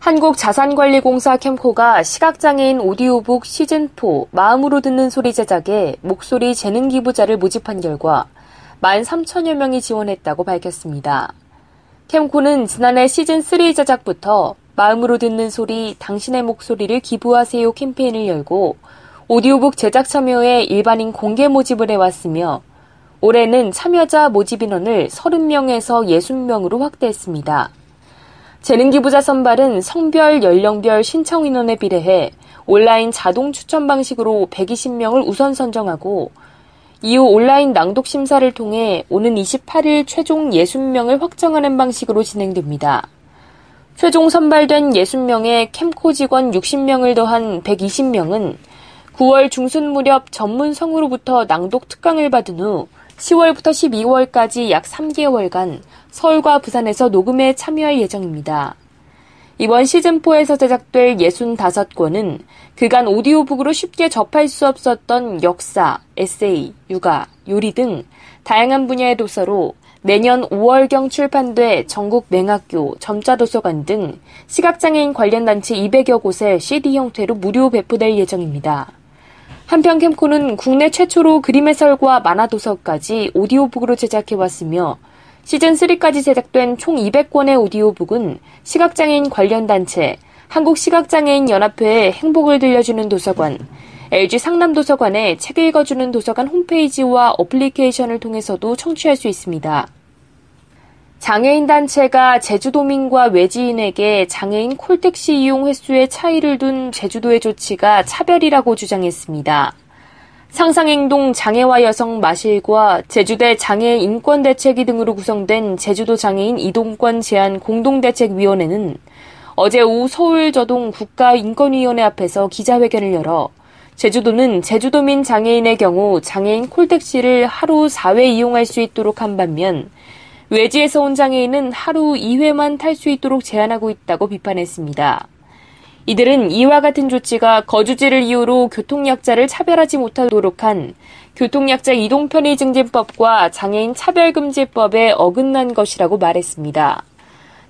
한국자산관리공사 캠코가 시각장애인 오디오북 시즌4 마음으로 듣는 소리 제작에 목소리 재능 기부자를 모집한 결과 13,000여 명이 지원했다고 밝혔습니다. 캠코는 지난해 시즌3 제작부터 마음으로 듣는 소리 당신의 목소리를 기부하세요 캠페인을 열고 오디오북 제작 참여에 일반인 공개 모집을 해왔으며 올해는 참여자 모집 인원을 30명에서 60명으로 확대했습니다. 재능기부자 선발은 성별, 연령별 신청 인원에 비례해 온라인 자동 추천 방식으로 120명을 우선 선정하고 이후 온라인 낭독 심사를 통해 오는 28일 최종 60명을 확정하는 방식으로 진행됩니다. 최종 선발된 60명의 캠코 직원 60명을 더한 120명은 9월 중순 무렵 전문 성우로부터 낭독 특강을 받은 후 10월부터 12월까지 약 3개월간 서울과 부산에서 녹음에 참여할 예정입니다. 이번 시즌4에서 제작될 65권은 그간 오디오북으로 쉽게 접할 수 없었던 역사, 에세이, 육아, 요리 등 다양한 분야의 도서로 내년 5월경 출판돼 전국 맹학교, 점자도서관 등 시각장애인 관련 단체 200여 곳에 CD 형태로 무료 배포될 예정입니다. 한편 캠코는 국내 최초로 그림 해설과 만화 도서까지 오디오북으로 제작해왔으며 시즌3까지 제작된 총 200권의 오디오북은 시각장애인 관련 단체, 한국시각장애인 연합회의 행복을 들려주는 도서관, LG 상남도서관의 책 읽어주는 도서관 홈페이지와 어플리케이션을 통해서도 청취할 수 있습니다. 장애인 단체가 제주도민과 외지인에게 장애인 콜택시 이용 횟수의 차이를 둔 제주도의 조치가 차별이라고 주장했습니다. 상상행동 장애와 여성 마실과 제주대 장애인 인권대책위 등으로 구성된 제주도 장애인 이동권 제한 공동대책위원회는 어제 오후 서울 저동 국가인권위원회 앞에서 기자회견을 열어 제주도는 제주도민 장애인의 경우 장애인 콜택시를 하루 4회 이용할 수 있도록 한 반면 외지에서 온 장애인은 하루 2회만 탈 수 있도록 제한하고 있다고 비판했습니다. 이들은 이와 같은 조치가 거주지를 이유로 교통약자를 차별하지 못하도록 한 교통약자 이동편의 증진법과 장애인 차별금지법에 어긋난 것이라고 말했습니다.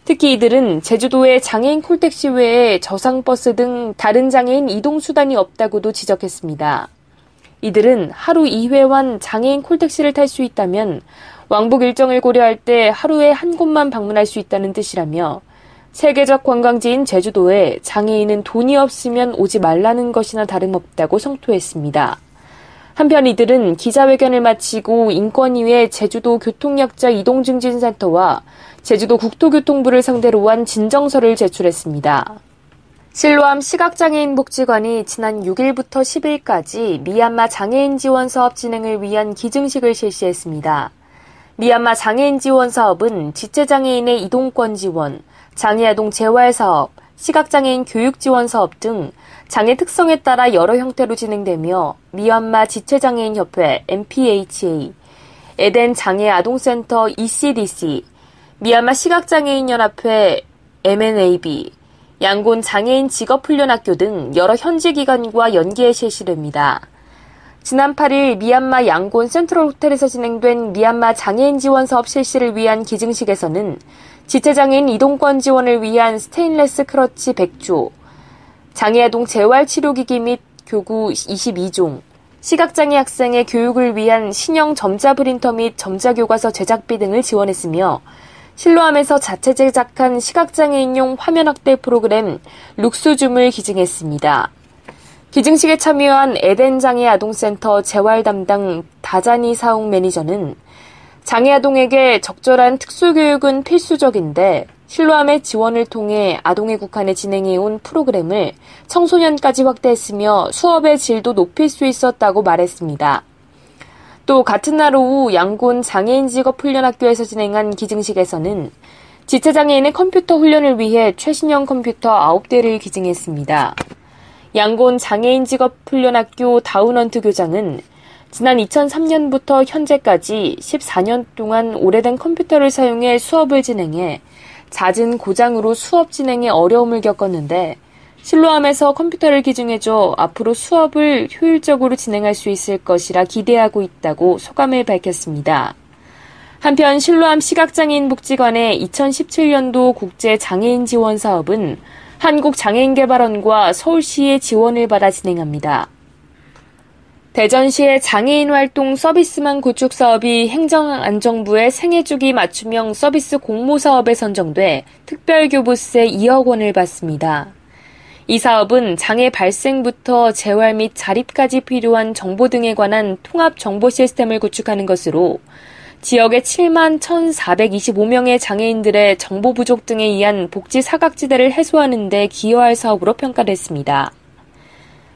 특히 이들은 제주도에 장애인 콜택시 외에 저상버스 등 다른 장애인 이동수단이 없다고도 지적했습니다. 이들은 하루 2회만 장애인 콜택시를 탈 수 있다면 왕복 일정을 고려할 때 하루에 한 곳만 방문할 수 있다는 뜻이라며 세계적 관광지인 제주도에 장애인은 돈이 없으면 오지 말라는 것이나 다름없다고 성토했습니다. 한편 이들은 기자회견을 마치고 인권위에 제주도 교통약자 이동증진센터와 제주도 국토교통부를 상대로 한 진정서를 제출했습니다. 실로암 시각장애인 복지관이 지난 6일부터 10일까지 미얀마 장애인 지원 사업 진행을 위한 기증식을 실시했습니다. 미얀마 장애인 지원 사업은 지체장애인의 이동권 지원, 장애아동 재활 사업, 시각장애인 교육 지원 사업 등 장애 특성에 따라 여러 형태로 진행되며 미얀마 지체장애인 협회 MPHA, 에덴 장애 아동센터 ECDC, 미얀마 시각장애인 연합회 MNAB, 양곤 장애인 직업훈련학교 등 여러 현지 기관과 연계해 실시됩니다. 지난 8일 미얀마 양곤 센트럴 호텔에서 진행된 미얀마 장애인 지원 사업 실시를 위한 기증식에서는 지체장애인 이동권 지원을 위한 스테인레스 crutch 100조, 장애아동 재활치료기기 및 교구 22종, 시각장애 학생의 교육을 위한 신형 점자 프린터 및 점자 교과서 제작비 등을 지원했으며 실로암에서 자체 제작한 시각장애인용 화면 확대 프로그램 룩스줌을 기증했습니다. 기증식에 참여한 에덴 장애 아동센터 재활 담당 다자니 사웅 매니저는 장애 아동에게 적절한 특수 교육은 필수적인데 실로암의 지원을 통해 아동의 국한에 진행해온 프로그램을 청소년까지 확대했으며 수업의 질도 높일 수 있었다고 말했습니다. 또 같은 날 오후 양곤 장애인 직업 훈련학교에서 진행한 기증식에서는 지체 장애인의 컴퓨터 훈련을 위해 최신형 컴퓨터 9대를 기증했습니다. 양곤 장애인 직업 훈련학교 다운헌트 교장은 지난 2003년부터 현재까지 14년 동안 오래된 컴퓨터를 사용해 수업을 진행해 잦은 고장으로 수업 진행에 어려움을 겪었는데 실로암에서 컴퓨터를 기증해줘 앞으로 수업을 효율적으로 진행할 수 있을 것이라 기대하고 있다고 소감을 밝혔습니다. 한편 실로암 시각장애인 복지관의 2017년도 국제 장애인 지원 사업은 한국장애인개발원과 서울시의 지원을 받아 진행합니다. 대전시의 장애인 활동 서비스망 구축 사업이 행정안정부의 생애주기 맞춤형 서비스 공모 사업에 선정돼 특별교부세 2억 원을 받습니다. 이 사업은 장애 발생부터 재활 및 자립까지 필요한 정보 등에 관한 통합 정보 시스템을 구축하는 것으로 지역의 7만 1,425명의 장애인들의 정보 부족 등에 의한 복지 사각지대를 해소하는 데 기여할 사업으로 평가됐습니다.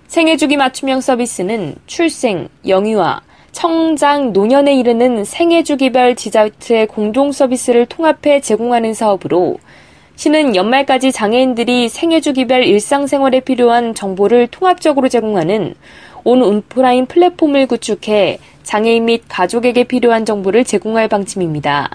생애주기 맞춤형 서비스는 출생, 영유아, 청장, 노년에 이르는 생애주기별 지자체의 공동 서비스를 통합해 제공하는 사업으로 시는 연말까지 장애인들이 생애주기별 일상생활에 필요한 정보를 통합적으로 제공하는 온 온프라인 플랫폼을 구축해 장애인 및 가족에게 필요한 정보를 제공할 방침입니다.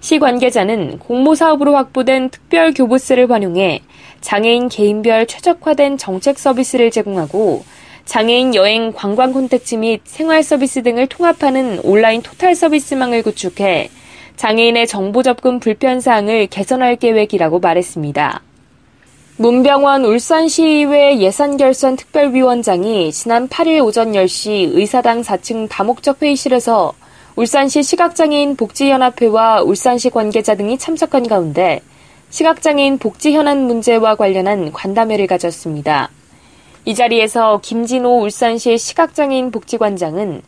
시 관계자는 공모 사업으로 확보된 특별 교부세를 활용해 장애인 개인별 최적화된 정책 서비스를 제공하고 장애인 여행 관광 콘텐츠 및 생활 서비스 등을 통합하는 온라인 토탈 서비스망을 구축해 장애인의 정보 접근 불편 사항을 개선할 계획이라고 말했습니다. 문병원 울산시의회 예산결산 특별위원장이 지난 8일 오전 10시 의사당 4층 다목적 회의실에서 울산시 시각장애인 복지연합회와 울산시 관계자 등이 참석한 가운데 시각장애인 복지 현안 문제와 관련한 관담회를 가졌습니다. 이 자리에서 김진호 울산시 시각장애인 복지관장은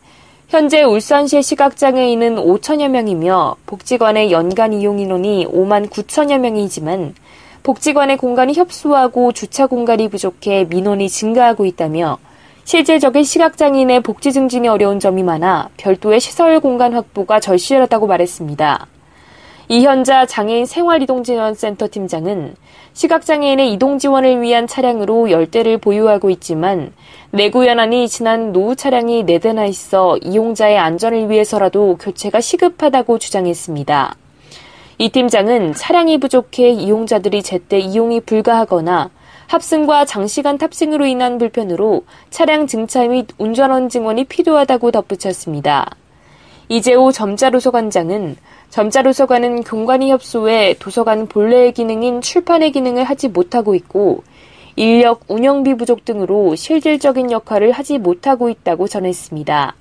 현재 울산시 시각장애인은 5천여 명이며 복지관의 연간 이용 인원이 5만 9천여 명이지만 복지관의 공간이 협소하고 주차 공간이 부족해 민원이 증가하고 있다며 실질적인 시각장애인의 복지 증진이 어려운 점이 많아 별도의 시설 공간 확보가 절실하다고 말했습니다. 이현자 장애인 생활이동지원센터 팀장은 시각장애인의 이동 지원을 위한 차량으로 10대를 보유하고 있지만 내구 연한이 지난 노후 차량이 4대나 있어 이용자의 안전을 위해서라도 교체가 시급하다고 주장했습니다. 이 팀장은 차량이 부족해 이용자들이 제때 이용이 불가하거나 합승과 장시간 탑승으로 인한 불편으로 차량 증차 및 운전원 증원이 필요하다고 덧붙였습니다. 이재호 점자도서관장은 점자도서관은 공간이 협소해 도서관 본래의 기능인 출판의 기능을 하지 못하고 있고 인력, 운영비 부족 등으로 실질적인 역할을 하지 못하고 있다고 전했습니다.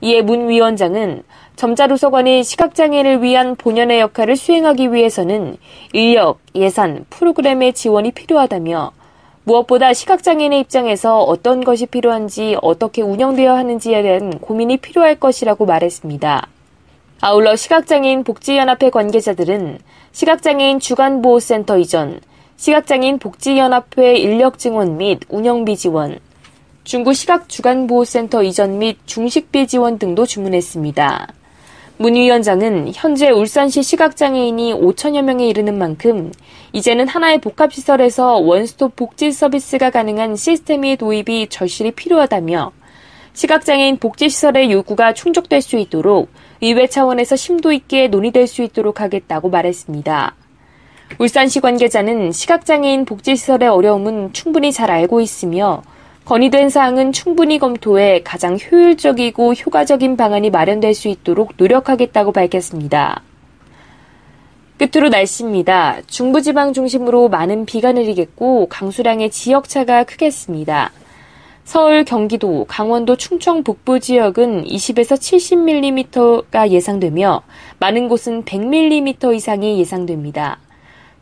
이에 문 위원장은 점자도서관이 시각장애를 위한 본연의 역할을 수행하기 위해서는 인력, 예산, 프로그램의 지원이 필요하다며 무엇보다 시각장애인의 입장에서 어떤 것이 필요한지 어떻게 운영되어야 하는지에 대한 고민이 필요할 것이라고 말했습니다. 아울러 시각장애인 복지연합회 관계자들은 시각장애인 주간보호센터 이전, 시각장애인 복지연합회 인력 증원 및 운영비 지원, 중구 시각주간보호센터 이전 및 중식비 지원 등도 주문했습니다. 문 위원장은 현재 울산시 시각장애인이 5천여 명에 이르는 만큼 이제는 하나의 복합시설에서 원스톱 복지 서비스가 가능한 시스템의 도입이 절실히 필요하다며 시각장애인 복지시설의 요구가 충족될 수 있도록 의회 차원에서 심도 있게 논의될 수 있도록 하겠다고 말했습니다. 울산시 관계자는 시각장애인 복지시설의 어려움은 충분히 잘 알고 있으며 건의된 사항은 충분히 검토해 가장 효율적이고 효과적인 방안이 마련될 수 있도록 노력하겠다고 밝혔습니다. 끝으로 날씨입니다. 중부지방 중심으로 많은 비가 내리겠고 강수량의 지역차가 크겠습니다. 서울, 경기도, 강원도, 충청 북부 지역은 20에서 70mm가 예상되며 많은 곳은 100mm 이상이 예상됩니다.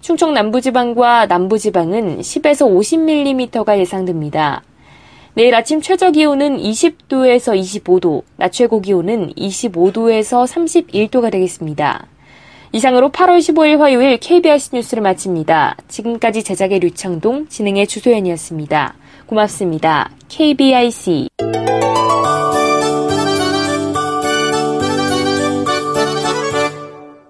충청 남부지방과 남부지방은 10에서 50mm가 예상됩니다. 내일 아침 최저 기온은 20도에서 25도, 낮 최고 기온은 25도에서 31도가 되겠습니다. 이상으로 8월 15일 화요일 KBS 뉴스를 마칩니다. 지금까지 제작의 류창동, 진행의 주소연이었습니다. 고맙습니다. KBIC